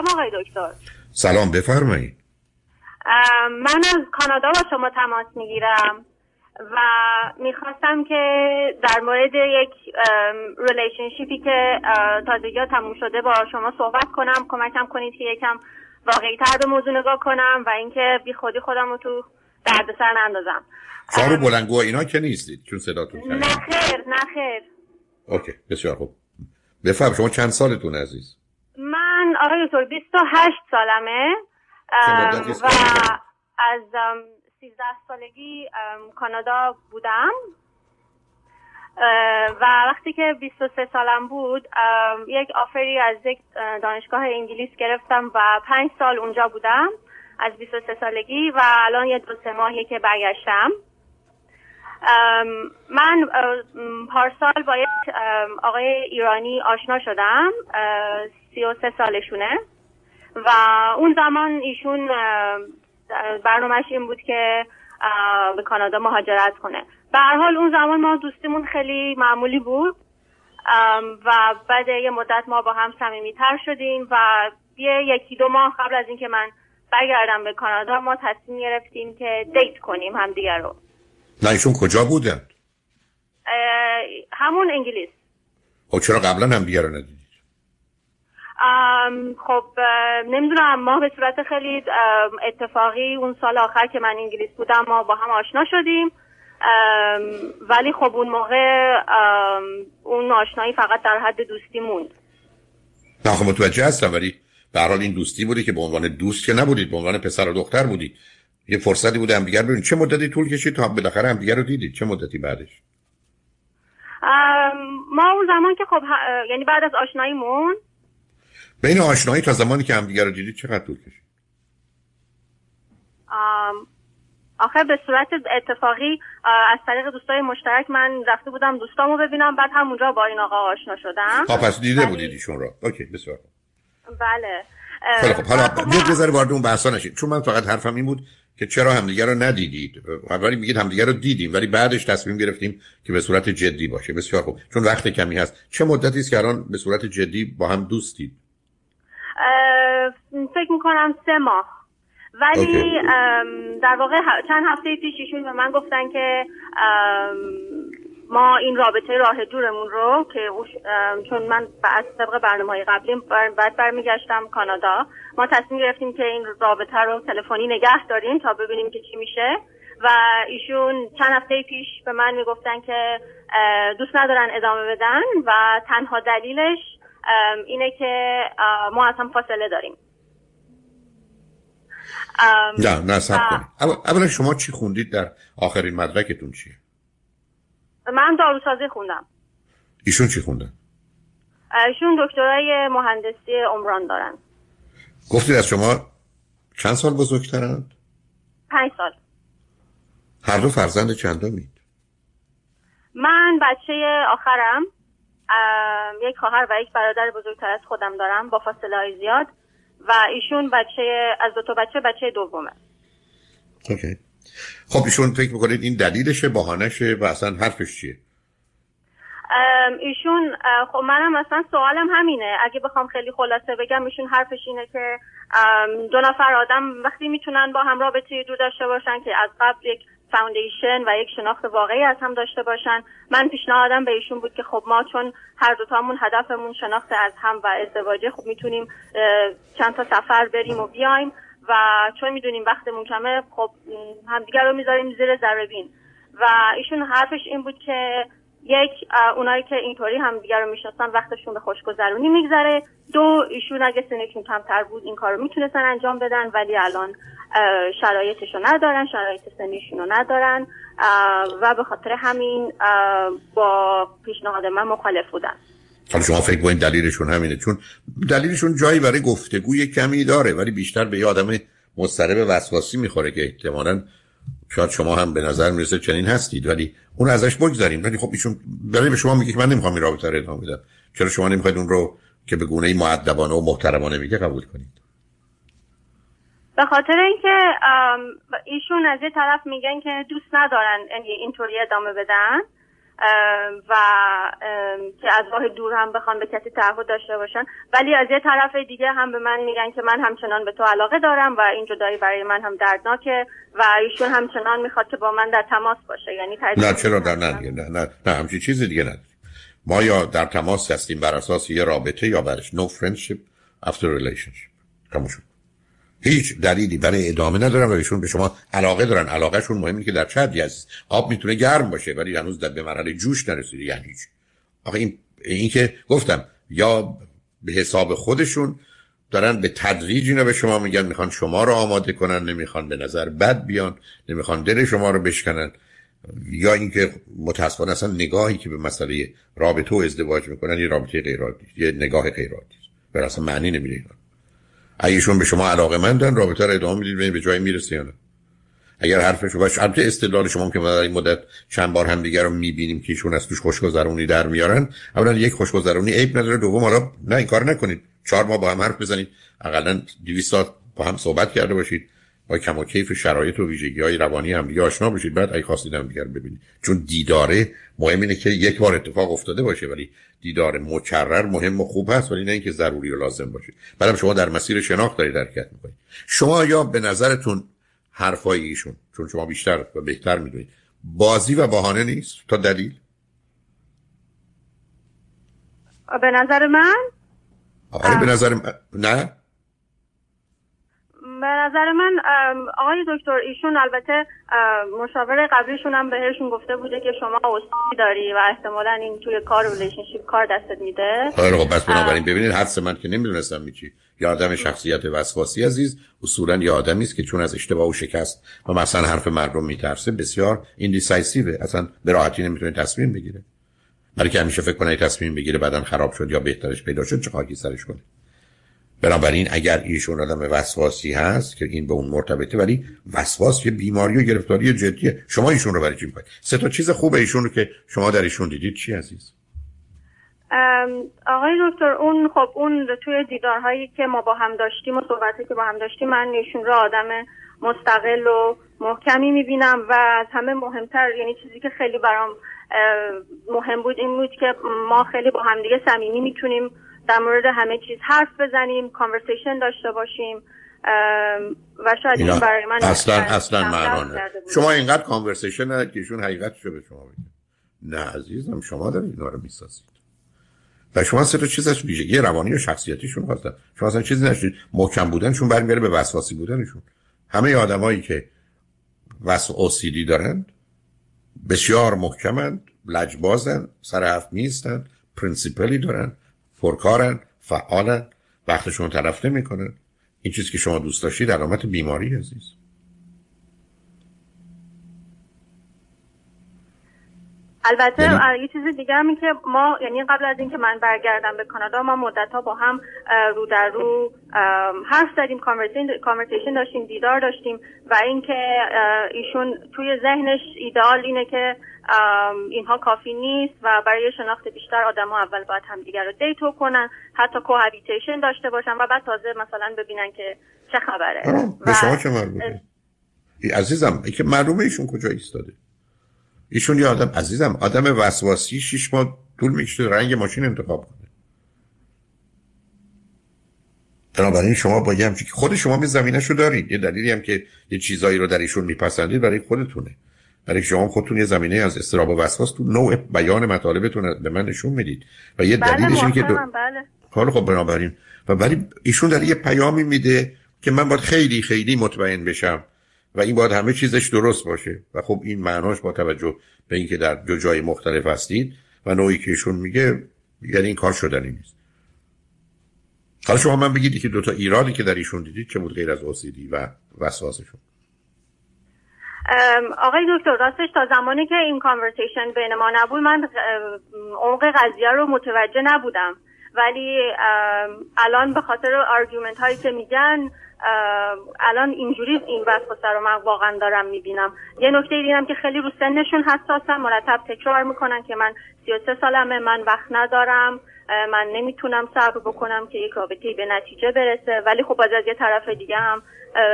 سلام آقای دکتر. سلام بفرمایید من از کانادا با شما تماس می‌گیرم و می‌خواستم که در مورد یک relationship ی که تازگی تموم شده با شما صحبت کنم. کمکم کنید که یکم واقعی تر به موضوع نگاه کنم و اینکه بی خودی خودم رو تو دردسر نندازم. سارو بلنگو اینا که نیستید چون صداتون نه خیر نه خیر. اوکی بسیار خوب. بفهم شما چند سالتون عزیز؟ دکتر 28 سالمه. و از 13 سالگی کانادا بودم. و وقتی که 23 سالم بود یک آفری از یک دانشگاه انگلیس گرفتم و پنج سال اونجا بودم از 23 سالگی و الان یه دو سه ماهی که برگشتم. من پارسال با یک آقای ایرانی آشنا شدم سی و سه سالشونه و اون زمان ایشون برنامهش این بود که به کانادا مهاجرت کنه. به هر حال اون زمان ما دوستیمون خیلی معمولی بود و بعد یه مدت ما با هم صمیمیتر شدیم و یه یکی دو ماه قبل از اینکه من برگردم به کانادا ما تصمیم گرفتیم که دیت کنیم همدیگه رو. نه ایشون کجا بودن؟ همون انگلیس خب چرا قبلا هم دیگر رو ندیدید؟ خب نمی‌دونم ما به صورت خیلی اتفاقی اون سال آخر که من انگلیس بودم ما با هم آشنا شدیم ولی خب اون موقع اون آشنایی فقط در حد دوستی موند نه خب متوجه هستم ولی به این دوستی بودی که به عنوان دوست که نبودید به عنوان پسر و دختر بودید یه فرصتی بوده هم دیگر ببینید چه مدتی طول کشید تا بالاخره هم دیگر رو دیدید؟ چه مدتی بعدش؟ ما اون زمان که خب یعنی بعد از آشناییمون. بین آشنایی تا زمانی که هم دیگر رو دیدید چقدر طول کشید؟ آخه به صورت اتفاقی از طریق دوستای مشترک من رفته بودم دوستامو ببینم بعد همونجا با این آقا آشنا شدم. خب پس دیده بودید ایشون رو اوکی بسیار بله. خب حالا یه ذره وارد اون بحثا نشید چون من فقط حرفم این بود که چرا همدیگه رو ندیدید؟ اولی میگید همدیگه رو دیدیم ولی بعدش تصمیم گرفتیم که به صورت جدی باشه. بسیار خوب. چون وقت کمی هست. چه مدتی است که الان به صورت جدی با هم دوستید؟ فکر می‌کنم سه ماه. ولی در واقع چند هفته پیش ایشون به من گفتن که ما این رابطه راه دورمون رو که چون من از طبق برنامه های قبلی بعد برمیگشتم کانادا ما تصمیم گرفتیم که این رابطه رو تلفنی نگه داریم تا ببینیم که چی میشه. و ایشون چند هفته پیش به من می‌گفتن که دوست ندارن ادامه بدن و تنها دلیلش اینه که ما از هم فاصله داریم. نه نه سب کنید اولا شما چی خوندید در آخرین مدرکتون چیه؟ من داروسازی خوندم. ایشون چی خوندن ایشون دکترای مهندسی عمران دارن. گفتید از شما چند سال بزرگترند؟ پنج سال. هر دو فرزند چندمید من بچه آخرم. یک خواهر و یک برادر بزرگتر از خودم دارم با فاصله های زیاد. و ایشون بچه از دو تا بچه بچه دومه. اوکی. خب ایشون فکر می‌کنید این دلیلشه بهانهشه و اصلا حرفش چیه؟ ایشون خب منم اصلا سوالم همینه. اگه بخوام خیلی خلاصه بگم ایشون حرفش اینه که دو نفر آدم وقتی می‌تونن با هم رابطه دور داشته باشن که از قبل یک فاوندیشن و یک شناخت واقعی از هم داشته باشن. من پیشنهادم به ایشون بود که خب ما چون هر دوتامون هدفمون شناخت از هم و ازدواجه خب می‌تونیم چند تا سفر بریم و بیایم. و چون می‌دونیم وقتمون کمه خب همدیگر رو می‌ذاریم زیر ذره و ایشون حرفش این بود که یک اونایی که اینطوری هم دیگر رو می‌شناسن وقتشون به خوشگذرونی میگذره. دو ایشون اگه سنشون کمتر بود این کار رو می‌تونستن انجام بدن ولی الان شرایطش رو ندارن شرایط سنیشون رو ندارن و به خاطر همین با پیشنهاد من مخالف بودن. حالا شما فکر این دلیلشون همینه چون دلیلشون جایی برای گفتگوی کمی داره ولی بیشتر به یه آدم مضطرب وسواسی می‌خوره که احتمالاً شاید شما هم به نظر می‌رسه چنین هستید ولی اون ازش بگذاریم ولی خب ایشون برای به شما میگه که من نمی‌خوام این رابطه رو ادامه بدم. چرا شما نمی‌خواید اون رو که به گونه معدبانه و محترمانه میگه قبول کنید؟ به خاطر اینکه ایشون از یه طرف میگن که دوست ندارن یعنی اینطوری ادامه بدن. و که از راه دور هم بخوان به کسی تعهد داشته باشن. ولی از یه طرف دیگه هم به من میگن که من همچنان به تو علاقه دارم و این جدایی برای من هم دردناکه و ایشون همچنان می‌خواد که با من در تماس باشه. یعنی نه چرا؟ در نه نه نه, نه. همچین چیزی دیگه نه ما یا در تماس هستیم بر اساس یه رابطه یا برش. No friendship after relationship. هیچ دلیلی برای ادامه ندارن و ایشون به شما علاقه دارن. علاقهشون مهمه که در چه حدی از آب می‌تونه گرم باشه ولی هنوز در به مرحله جوش نرسیده یعنی هیچ. آخه این این که گفتم یا به حساب خودشون دارن به تدریج اینا به شما میگن می‌خوان شما رو آماده کنن نمی‌خوان به نظر بد بیان نمی‌خوان دل شما رو بشکنن. یا اینکه متاسفانه اصلا نگاهی که به مسئله رابطه و ازدواج می‌کنن یه رابطه غیر یه نگاه غیر عادی. معنی نمیده ایشون به شما علاقه مندن رابطه رو ادامه می‌دید ببینید به جای می‌رسه یا نه. اگر حرفش باشه البته استدلال شما که در این مدت چند بار هم دیگر رو می‌بینیم که ایشون از توش خوشگذرونی در میارن. اولا یک خوشگذرونی عیب نداره دوم حالا نه این کار نکنید. چهار ماه با هم حرف بزنید. اقلا 200 ساعت با هم صحبت کرده باشید. با کم و کیف شرایط و ویژگی های روانی هم دیگه آشنا بشید بعد اگه خواستید هم دیگر ببینید. چون دیداره مهم اینه که یک بار اتفاق افتاده باشه ولی دیدار مکرر مهم و خوب هست ولی نه اینکه ضروری و لازم باشه. بعدم شما در مسیر شناخت دارید حرکت می‌کنید. شما یا به نظرتون حرفای ایشون چون شما بیشتر و بهتر می‌دونید بازی و بهانه نیست؟ تا دلیل؟ به نظر من؟ آره به نظر من نه؟ به نظر من آقای دکتر ایشون البته مشاور قبلیشون هم بهشون گفته بوده که شما OCD داری و احتمالا این توی کار relationship کار دستت میده. آره خب پس بنابراین ببینید حدس من که نمی‌دونستم میچی یا آدم شخصیت وسواسی عزیز اصولا یه آدمی است که چون از اشتباه و شکست و مثلا حرف مردم میترسه بسیار ایندیسایسیوه اصلا به راحتی نمی‌تونه تصمیم بگیره. برای که همیشه فکر کنه تصمیم بگیره بعدا خراب شد یا بهترش پیدا شد چه خاکی سرش کنه. بنابراین اگر ایشون آدم وسواسی هست که این به اون مرتبطه ولی وسواس یه بیماری و گرفتاری جدیه شما ایشون رو برای چی می‌کنید سه تا چیز خوب ایشون رو که شما در ایشون دیدید چی عزیز؟ آقای دکتر اون خب اون توی دیدارهایی که ما با هم داشتیم و صحبتی که با هم داشتیم من ایشون رو آدم مستقل و محکمی می‌بینم و از همه مهمتر یعنی چیزی که خیلی برام مهم بود این بود که ما خیلی با همدیگه صمیمی می‌تونیم در مورد همه چیز حرف بزنیم کانورسیشن داشته باشیم و شاید این برای من اصلا اصلا معنانه شما اینقدر کانورسیشن ندارید که ایشون حقیقتشو به شما بگه نه عزیزم شما دارید اینا رو می‌سازید. و شما سه تا چیز از ویژگی روانی و شخصیتیشون هستن شما اصلا چیزی نشید محکم بودنشون برمیاره به وسواسی بودنشون. همه آدمایی که وسواس OCD دارند بسیار محکمند لجبازن سر حرف میستن principle ی دارن. پرکارن فعالن وقتشون تلف نمی‌کنن. این چیزی که شما دوست داشتید علامت بیماری عزیز. البته یعنی... یه چیز دیگه هم که ما یعنی قبل از اینکه من برگردم به کانادا ما مدت ها با هم رو در رو حرف زدیم conversation داشتیم دیدار داشتیم و اینکه ایشون توی ذهنش ایدئال اینه که اینها کافی نیست و برای شناخت بیشتر آدم ها اول باید همدیگر رو date کنن حتی cohabitation داشته باشن و بعد تازه مثلا ببینن که چه خبره. به شما چه مربوطه؟ عزیزم ای که معلومه ایشون کجا ایستاده. ایشون یه آدم عزیزم آدم وسواسی شیش ماه طول می‌کشه رنگ ماشین انتخاب کنه. بنابراین شما با یه خود شما می زمینه شو دارید. یه دلیلی هم که یه چیزایی رو در ایشون میپسندید برای خودتونه. برای شما خودتون یه زمینه از استراب و وسواس تو نوع بیان مطالبتون به من نشون می‌دید. و یه بله دلیلش اینه که دو... بله. خب بنابراین. و ولی ایشون در یه پیامی میده که من باید خیلی خیلی مطمئن بشم. و این باید همه چیزش درست باشه. و خب این معناش با توجه به اینکه در دو جای مختلف هستید و نوعی که ایشون میگه یعنی این کار شدنی نیست. حالا شما من بگید که دوتا ایرادی که در ایشون دیدید چه بود غیر از اوسیدی و وسواسشون؟ آقای دکتر راستش تا زمانی که این کانورسیشن بین ما نبود من عمق قضیه رو متوجه نبودم. ولی الان به خاطر آرگومنت هایی که میگن الان اینجوری این وسوسه رو من واقعا دارم می‌بینم. یه نکته دیدم که خیلی رو سنشون حساسن مرتب تکرار می‌کنن که من 33 سالمه من وقت ندارم من نمی‌تونم صبر بکنم که یک رابطه به نتیجه برسه. ولی خب از یه طرف دیگه هم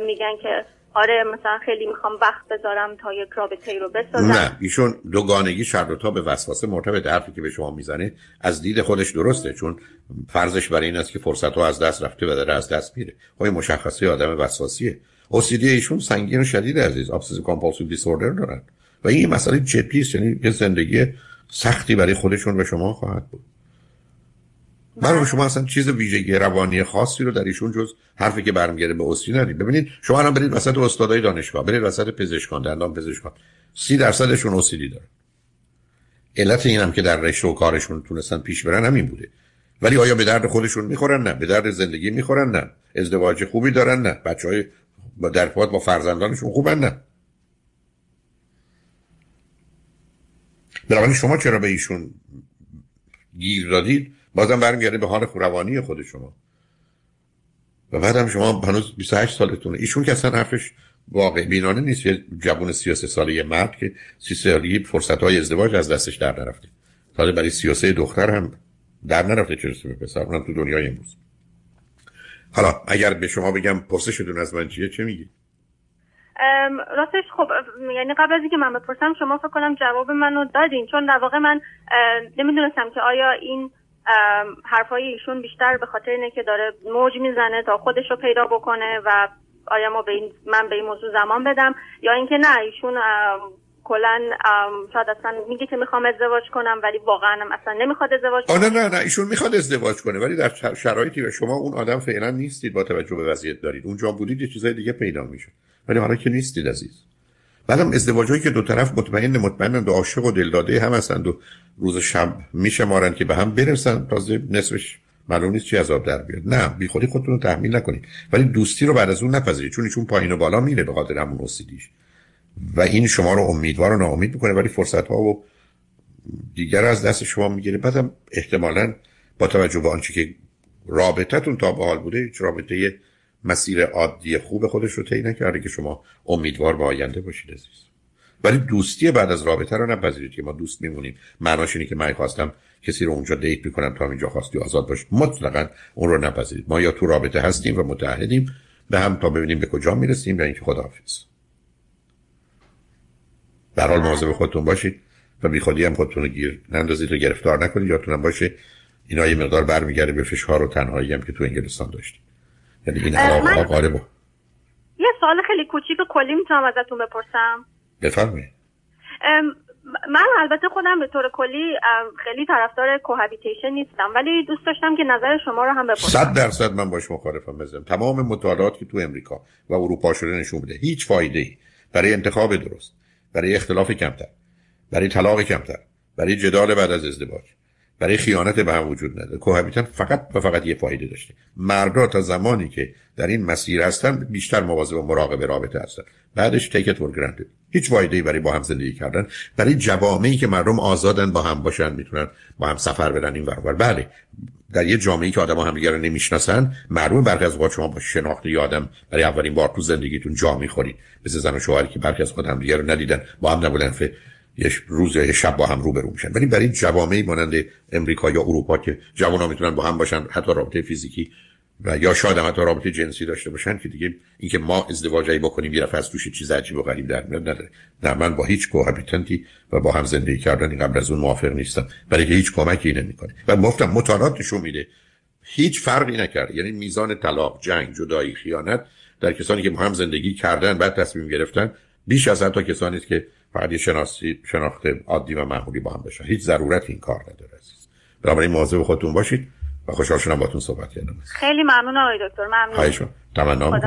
میگن که آره مثلا خیلی می‌خوام وقت بذارم تا یک رابطه ای رو بسازم. نه ایشون دوگانگی شر تا به وسوسه مرتبط حرفی که به شما می‌زنه از دید خودش درسته چون فرضش برای این است که فرصت رو از دست رفته و داره از دست میره. خب مشخصه آدم وسواسیه. OCD ایشون سنگین و شدید عزیز obsessive compulsive disorder دارن. و این مسئله است یعنی یه زندگی سختی برای خودشون و شما خواهد بود. برای شما اصلا چیز ویژگی روانی خاصی رو در ایشون جز حرفی که برمیگرده به OCD ندیدید. ببینید شما الان برید وسط استادای دانشگاه برید وسط پزشکان دندان پزشکان. سی درصدشون اوسیدی دارن. علت اینم که در رشته و کارشون تونستن پیش برن همین بوده. ولی آیا به درد خودشون می‌خورن؟ نه. به درد زندگی می‌خورن؟ نه. ازدواج خوبی دارن؟ نه. بچه های در با فرزندانشون خوبن؟ نه. بنابراین شما چرا به ایشون گیر دادید؟ بازم برمیگرده به حال روانی خود شما. و بعدم شما هنوز 28 سالتونه. ایشون که اصلا حرفش واقع بینانه نیست. یه جوون 33 ساله یه مرد که 30 سالی فرصت های ازدواج از دستش در نرفته. تازه برای 33 دختر هم در نرفته چه به پسر. اونم تو دنیای امروز. حالا اگر به شما بگم پرسشتون از من چیه چه میگی؟ راستش خب یعنی قبل از اینکه من بپرسم شما فکر کنم جواب منو دادین. چون در واقع من نمی‌دونستم که آیا این حرفای ایشون بیشتر به خاطر اینه که داره موج می‌زنه تا خودش رو پیدا بکنه و آیا ما به این من به این موضوع زمان بدم یا اینکه نه ایشون کلا شاید اصلا میگه که می‌خوام ازدواج کنم ولی واقعا اصلا نمی‌خواد ازدواج کنه نه نه نه ایشون می‌خواد ازدواج کنه ولی در شرایطی و شما اون آدم فعلا نیستید با توجه به وضعیت دارید. اونجا بودید یه چیزای دیگه پیدا میشه ولی حالا که نیستید عزیز. بعدم ازدواجهایی که دو طرف مطمئن مطمئنند و عاشق و دلداده هم هستند و روز شب میشمارن که به هم برسن تازه نصفش معلوم نیست چی آب در بیاد. نه بی خودی خودتون رو تحمیل نکنید. ولی دوستی رو بعد از اون نپذیرید چون ایشون پایین و بالا میره به خاطر همون اوسیدیش و این شما رو امیدوار و ناامید می‌کنه ولی فرصت ها و دیگر از دست شما می‌گیره. بعدم احتمالا با توجه به آنچه که رابطتون تا به حال بوده هیچ رابطه مسیر عادی خوب خودش رو طی نکرده که شما امیدوار به آینده باشید عزیز. ولی دوستی بعد از رابطه رو نپذیرید که ما دوست میمونیم. معناش اینه که من خواستم کسی رو اونجا دیت می‌کنم تا اینجا خواستی آزاد باش. مطلقا اون رو نپذیرید. ما یا تو رابطه هستیم و متحدیم به هم تا ببینیم به کجا می‌رسیم یا اینکه خداحافظ. در حال مواظب خودتون باشید و بی خودی هم خودتون رو گیر نندازید و گرفتار نکنید. یادتون باشه اینا یه مقدار برمیگرده به فشار و تنهایی هم که تو انگلستان داشتید یعنی این علاقه یه سوال خیلی کوچیک کلی می‌تونم ازتون بپرسم. بفرمایید. من البته خودم به طور کلی خیلی طرفدار کوهابیتیشن نیستم ولی دوست داشتم که نظر شما رو هم بپرسم. صد درصد من باش مخالفم بزنم تمام مطالعات که تو امریکا و اروپا شده نشون میده هیچ فایده ای برای انتخاب درست برای اختلاف کمتر برای طلاق کمتر برای جدال بعد از ازدواج. برای خیانت به هم وجود نداره. کوهابیتن فقط و فقط یه فایده داشته. مردا تا زمانی که در این مسیر هستن بیشتر مواظب و مراقب رابطه هستن. بعدش تیکت فور گرانتد هیچ فایده برای با هم زندگی کردن برای جوامعی که مردم آزادن با هم باشن می‌تونن با هم سفر برن این ور بله در یه جامعه که آدم هم دیگه رو نمی‌شناسن معلومه برخی از شما با شناخت آدم برای اولین بار تو زندگیتون جا می‌خورید. مثل زن و شوهری که برخی از خود هم دیگه رو ندیدن با هم نبودن یه روز یه شب با هم روبرو میشن. ولی برای جوامعی مانند امریکا یا اروپا که جوان ها می‌تونن با هم باشن حتی رابطه فیزیکی و یا شاید هم حتی رابطه جنسی داشته باشن که دیگه اینکه ما ازدواجی بکنیم یه از توش چیز عجیب و غریب در میاد نداره. نه من با هیچ کوهابیتنتی و با هم زندگی کردن قبل از اون موافق نیستم. برای که هیچ کمکی نمی‌کنه. و گفتم مطالعات نشون میده. هیچ فرقی نکرده. یعنی میزان طلاق جنگ جدایی خیانت در کسانی که با هم زندگی کردن بعد تصمیم گرفتن بیش از حتی کسانی که فقط یه شناسی شناخت عادی و معمولی با هم بشن هیچ ضرورت این کار نداره عزیز. بنابراین مواظب خودتون باشید و خوشحال شدم باتون صحبت کردم. خیلی ممنون آقای دکتر. ممنون. تمنا